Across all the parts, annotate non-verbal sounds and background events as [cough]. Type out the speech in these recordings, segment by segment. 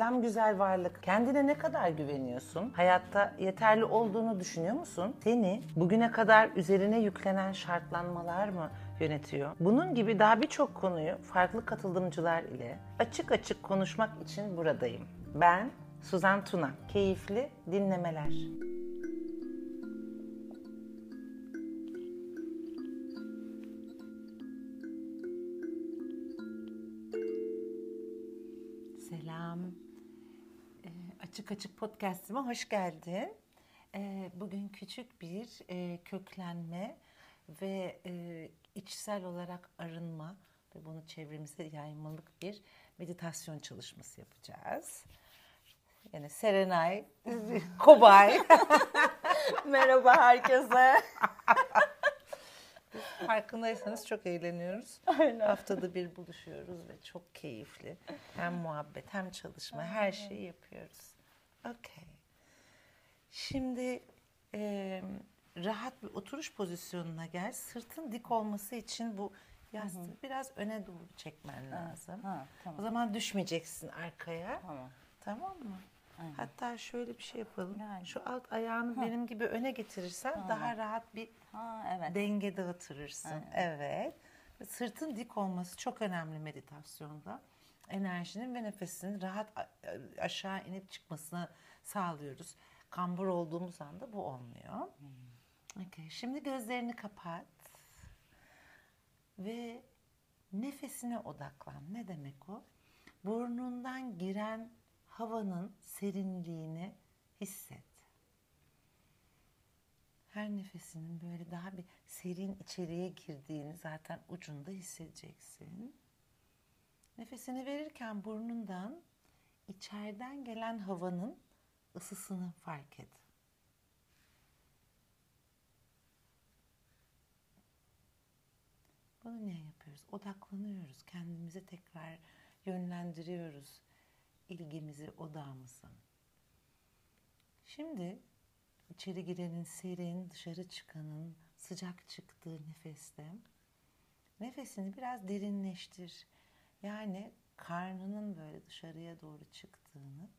Selam güzel varlık. Kendine ne kadar güveniyorsun? Hayatta yeterli olduğunu düşünüyor musun? Seni bugüne kadar üzerine yüklenen şartlanmalar mı yönetiyor? Bunun gibi daha birçok konuyu farklı katılımcılar ile açık açık konuşmak için buradayım. Ben Suzan Tuna. Keyifli dinlemeler. Selam. Açık Açık Podcast'ıma hoş geldin. Ee, bugün küçük bir e, köklenme ve e, içsel olarak arınma ve bunu çevremize yaymalık bir meditasyon çalışması yapacağız. Yani Serenay, [laughs] Kobay. [laughs] Merhaba herkese. Farkındaysanız çok eğleniyoruz. Aynen. Haftada bir buluşuyoruz ve çok keyifli. Hem muhabbet hem çalışma her şeyi yapıyoruz. Okey. Şimdi e, rahat bir oturuş pozisyonuna gel. Sırtın dik olması için bu yastığı biraz öne doğru çekmen lazım. Ha, tamam. O zaman düşmeyeceksin arkaya. Tamam. Tamam mı? Aynen. Hatta şöyle bir şey yapalım. Yani. Şu alt ayağını benim gibi öne getirirsen daha rahat bir Ha evet. denge dağıtırırsın. Aynen. Evet. Sırtın dik olması çok önemli meditasyonda. Enerjinin ve nefesinin rahat a- aşağı inip çıkmasını sağlıyoruz. Kambur olduğumuz anda bu olmuyor. Hmm. Okey. Şimdi gözlerini kapat. Ve nefesine odaklan. Ne demek o? Burnundan giren havanın serinliğini hisset. Her nefesinin böyle daha bir serin içeriye girdiğini zaten ucunda hissedeceksin. Nefesini verirken burnundan içeriden gelen havanın ısısını fark et. Bunu niye yapıyoruz? Odaklanıyoruz. Kendimizi tekrar yönlendiriyoruz. ilgimizi, odağımızı. Şimdi içeri girenin serin, dışarı çıkanın sıcak çıktığı nefeste nefesini biraz derinleştir. Yani karnının böyle dışarıya doğru çıktığını,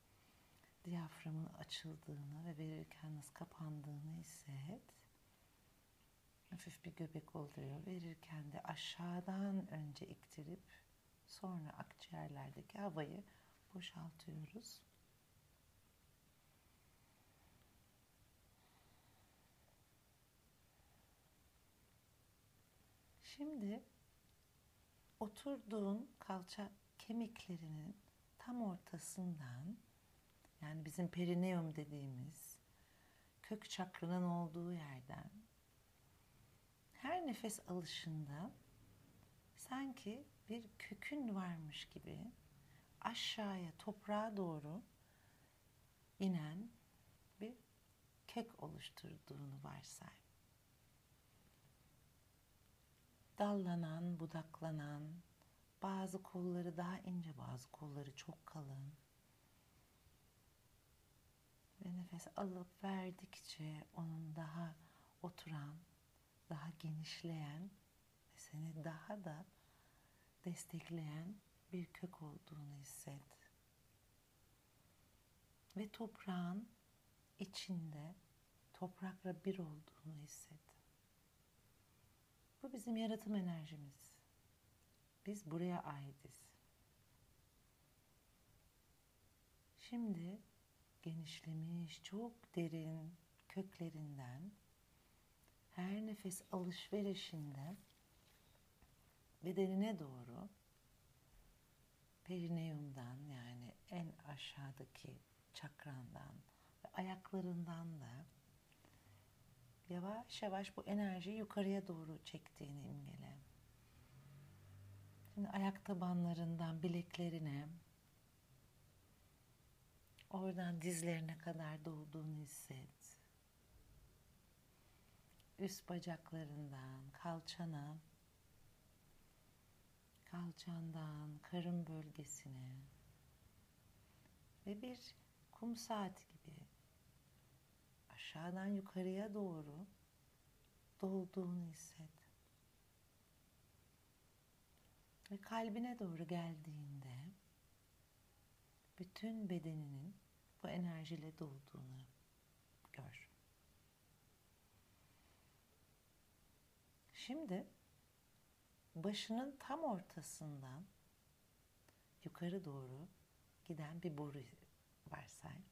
diyaframın açıldığını ve verirken nasıl kapandığını hisset. Hafif bir göbek oluyor. Verirken de aşağıdan önce iktirip sonra akciğerlerdeki havayı boşaltıyoruz. Şimdi oturduğun kalça kemiklerinin tam ortasından yani bizim perineum dediğimiz kök çakranın olduğu yerden her nefes alışında sanki bir kökün varmış gibi aşağıya toprağa doğru inen bir kök oluşturduğunu varsay. Dallanan, budaklanan, bazı kolları daha ince, bazı kolları çok kalın. Ve nefes alıp verdikçe onun daha oturan, daha genişleyen ve seni daha da destekleyen bir kök olduğunu hisset. Ve toprağın içinde toprakla bir olduğunu hisset. Bu bizim yaratım enerjimiz. Biz buraya aitiz. Şimdi genişlemiş, çok derin köklerinden her nefes alışverişinde bedenine doğru perineumdan yani en aşağıdaki çakrandan ve ayaklarından da yavaş yavaş bu enerjiyi yukarıya doğru çektiğini imgele. Şimdi ayak tabanlarından bileklerine oradan dizlerine kadar dolduğunu hisset. Üst bacaklarından kalçana kalçandan karın bölgesine ve bir kum saati gibi aşağıdan yukarıya doğru dolduğunu hisset. Ve kalbine doğru geldiğinde bütün bedeninin bu enerjiyle dolduğunu gör. Şimdi başının tam ortasından yukarı doğru giden bir boru varsay.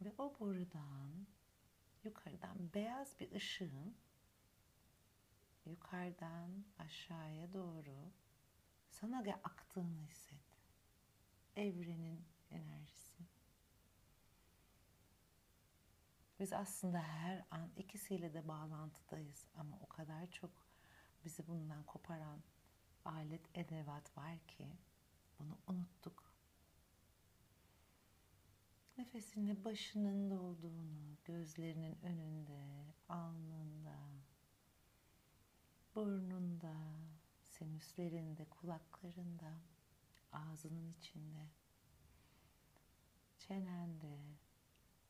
Ve o borudan yukarıdan beyaz bir ışığın yukarıdan aşağıya doğru sana aktığını hisset. Evrenin enerjisi. Biz aslında her an ikisiyle de bağlantıdayız ama o kadar çok bizi bundan koparan alet edevat var ki bunu unuttuk. Nefesinle başının dolduğunu, gözlerinin önünde, alnında, burnunda, sinüslerinde, kulaklarında, ağzının içinde, çenende,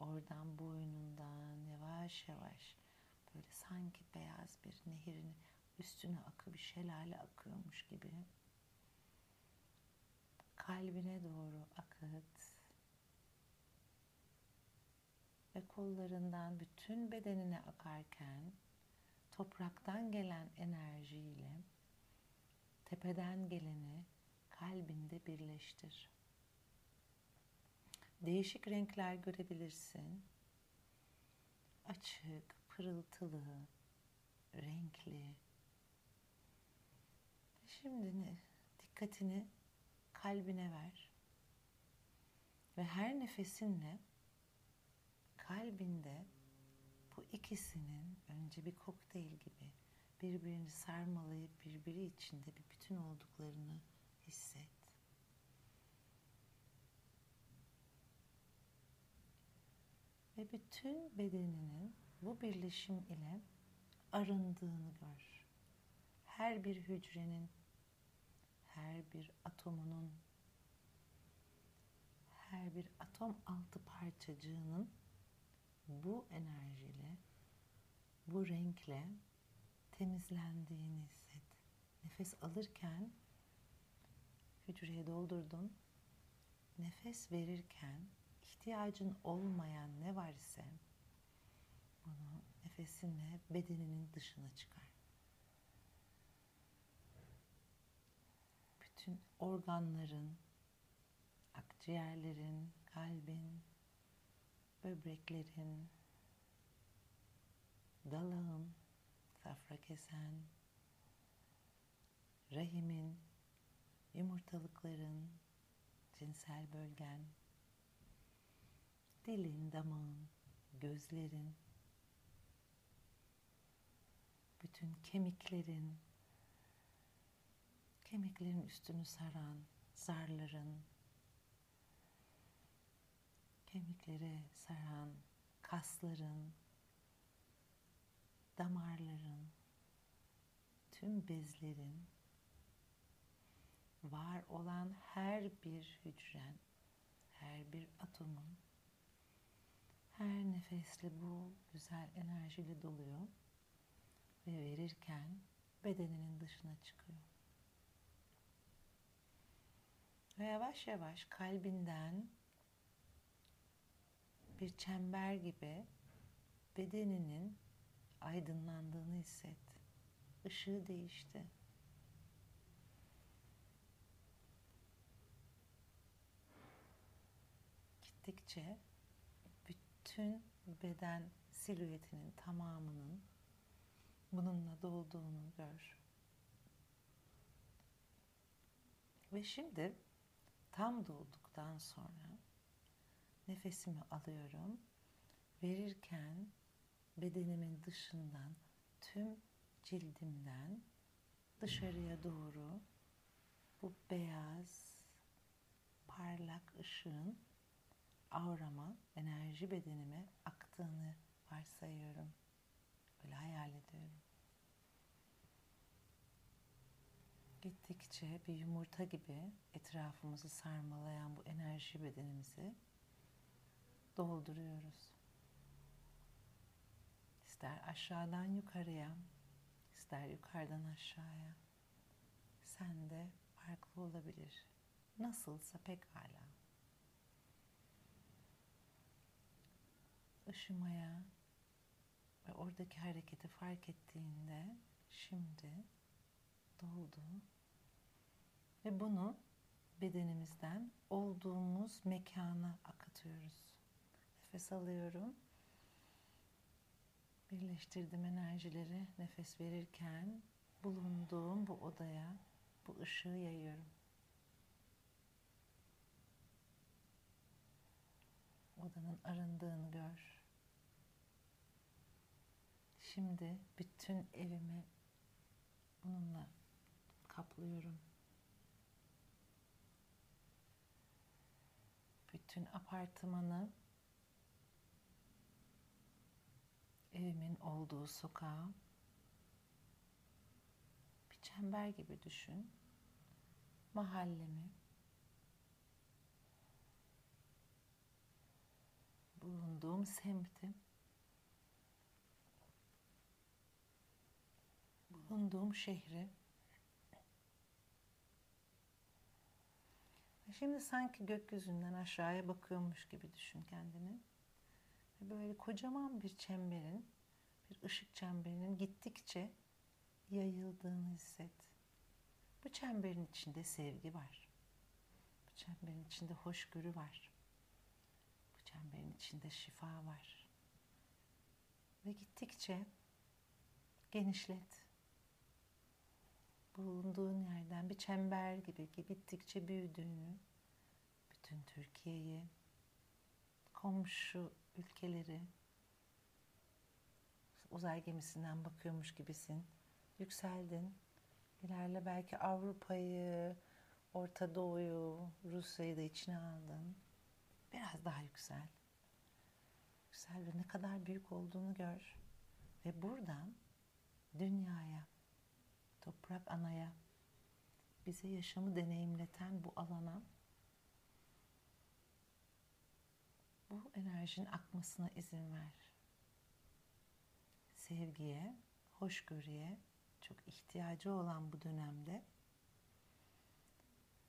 oradan boynundan yavaş yavaş böyle sanki beyaz bir nehirin üstüne akı bir şelale akıyormuş gibi kalbine doğru akıt ve kollarından bütün bedenine akarken topraktan gelen enerjiyle tepeden geleni kalbinde birleştir. Değişik renkler görebilirsin. Açık, pırıltılı, renkli. Şimdi ne? Dikkatini kalbine ver. Ve her nefesinle kalbinde bu ikisinin önce bir kokteyl gibi birbirini sarmalayıp birbiri içinde bir bütün olduklarını hisset. Ve bütün bedeninin bu birleşim ile arındığını gör. Her bir hücrenin, her bir atomunun, her bir atom altı parçacığının bu enerjiyle, bu renkle temizlendiğini hisset. Nefes alırken hücreye doldurdun. Nefes verirken ihtiyacın olmayan ne var ise bunu nefesinle bedeninin dışına çıkar. Bütün organların, akciğerlerin, kalbin, böbreklerin, dalağın, safra kesen, rahimin, yumurtalıkların, cinsel bölgen, dilin, damağın, gözlerin, bütün kemiklerin, kemiklerin üstünü saran zarların, kemikleri saran kasların, damarların, tüm bezlerin, var olan her bir hücren, her bir atomun, her nefesle bu güzel enerjiyle doluyor ve verirken bedeninin dışına çıkıyor. Ve yavaş yavaş kalbinden bir çember gibi bedeninin aydınlandığını hisset. Işığı değişti. Gittikçe bütün beden silüetinin tamamının bununla dolduğunu gör. Ve şimdi tam dolduktan sonra nefesimi alıyorum. Verirken bedenimin dışından tüm cildimden dışarıya doğru bu beyaz parlak ışığın aurama, enerji bedenime aktığını varsayıyorum. Böyle hayal ediyorum. Gittikçe bir yumurta gibi etrafımızı sarmalayan bu enerji bedenimizi dolduruyoruz. İster aşağıdan yukarıya, ister yukarıdan aşağıya. Sen de farklı olabilir. nasılsa pekala. Işımaya ve oradaki hareketi fark ettiğinde şimdi doldu ve bunu bedenimizden olduğumuz mekana akıtıyoruz. Nefes alıyorum. Birleştirdim enerjileri nefes verirken bulunduğum bu odaya bu ışığı yayıyorum. Odanın arındığını gör. Şimdi bütün evimi bununla kaplıyorum. Bütün apartmanı evimin olduğu sokağı bir çember gibi düşün. Mahallemi bulunduğum semti bulunduğum şehri Şimdi sanki gökyüzünden aşağıya bakıyormuş gibi düşün kendini. Böyle kocaman bir çemberin, bir ışık çemberinin gittikçe yayıldığını hisset. Bu çemberin içinde sevgi var. Bu çemberin içinde hoşgörü var. Bu çemberin içinde şifa var. Ve gittikçe genişlet. Bulunduğun yerden bir çember gibi gittikçe büyüdüğünü, bütün Türkiye'yi, komşu ülkeleri, uzay gemisinden bakıyormuş gibisin. Yükseldin. İlerle belki Avrupa'yı, Orta Doğu'yu, Rusya'yı da içine aldın. Biraz daha yüksel. Yüksel ve ne kadar büyük olduğunu gör. Ve buradan dünyaya, toprak anaya, bize yaşamı deneyimleten bu alana bu enerjinin akmasına izin ver. Sevgiye, hoşgörüye çok ihtiyacı olan bu dönemde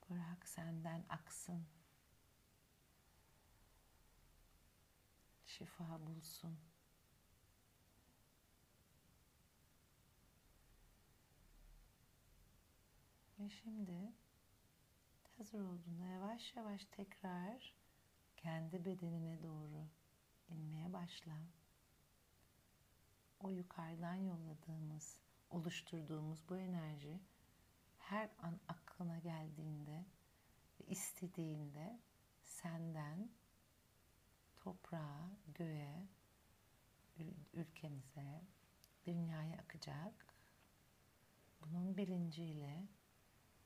bırak senden aksın. Şifa bulsun. Ve şimdi hazır olduğunda yavaş yavaş tekrar kendi bedenine doğru inmeye başla. O yukarıdan yolladığımız, oluşturduğumuz bu enerji her an aklına geldiğinde ve istediğinde senden toprağa, göğe, ülkemize, dünyaya akacak. Bunun bilinciyle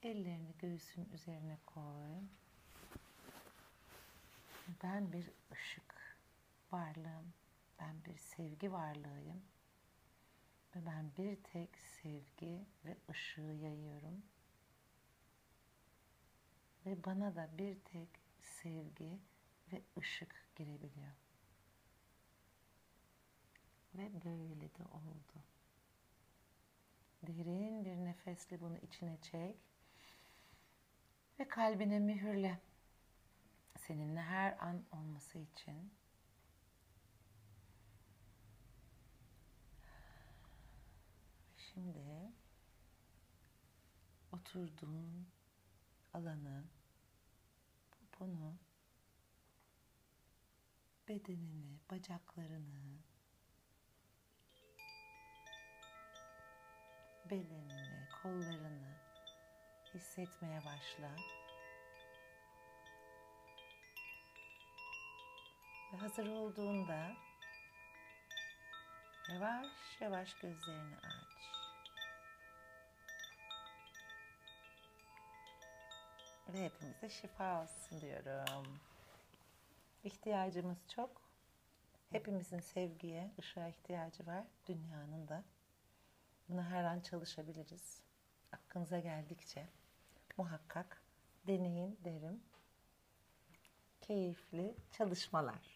ellerini göğsün üzerine koy. Ben bir ışık varlığım. Ben bir sevgi varlığıyım. Ve ben bir tek sevgi ve ışığı yayıyorum. Ve bana da bir tek sevgi ve ışık girebiliyor. Ve böyle de oldu. Derin bir nefesle bunu içine çek. Ve kalbine mühürle. Seninle her an olması için. Şimdi oturduğun alanı, poponu, bedenini, bacaklarını, bedenini, kollarını hissetmeye başla. Ve hazır olduğunda yavaş yavaş gözlerini aç. Ve hepimize şifa olsun diyorum. İhtiyacımız çok. Hepimizin sevgiye, ışığa ihtiyacı var. Dünyanın da. Buna her an çalışabiliriz. Aklınıza geldikçe muhakkak deneyin derim. Keyifli çalışmalar.